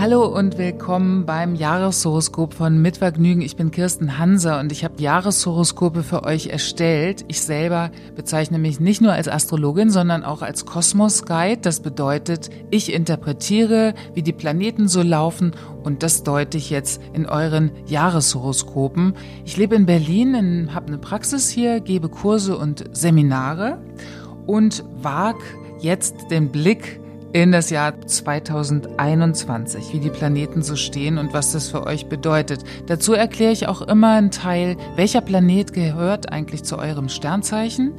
Hallo und willkommen beim Jahreshoroskop von Mitvergnügen. Ich bin Kirsten Hanser und ich habe Jahreshoroskope für euch erstellt. Ich selber bezeichne mich nicht nur als Astrologin, sondern auch als Kosmos Guide. Das bedeutet, ich interpretiere, wie die Planeten so laufen und das deute ich jetzt in euren Jahreshoroskopen. Ich lebe in Berlin, habe eine Praxis hier, gebe Kurse und Seminare und wag jetzt den Blick in das Jahr 2021, wie die Planeten so stehen und was das für euch bedeutet. Dazu erkläre ich auch immer einen Teil, welcher Planet gehört eigentlich zu eurem Sternzeichen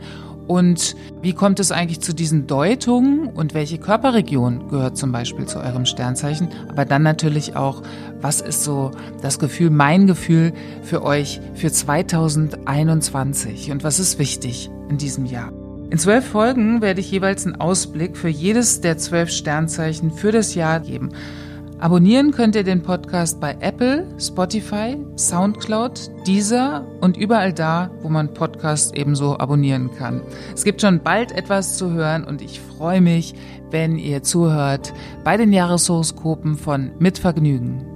und wie kommt es eigentlich zu diesen Deutungen und welche Körperregion gehört zum Beispiel zu eurem Sternzeichen? Aber dann natürlich auch, was ist so das Gefühl, mein Gefühl für euch für 2021 und was ist wichtig in diesem Jahr? In zwölf Folgen werde ich jeweils einen Ausblick für jedes der zwölf Sternzeichen für das Jahr geben. Abonnieren könnt ihr den Podcast bei Apple, Spotify, Soundcloud, Deezer und überall da, wo man Podcasts ebenso abonnieren kann. Es gibt schon bald etwas zu hören und ich freue mich, wenn ihr zuhört bei den Jahreshoroskopen von Mit Vergnügen.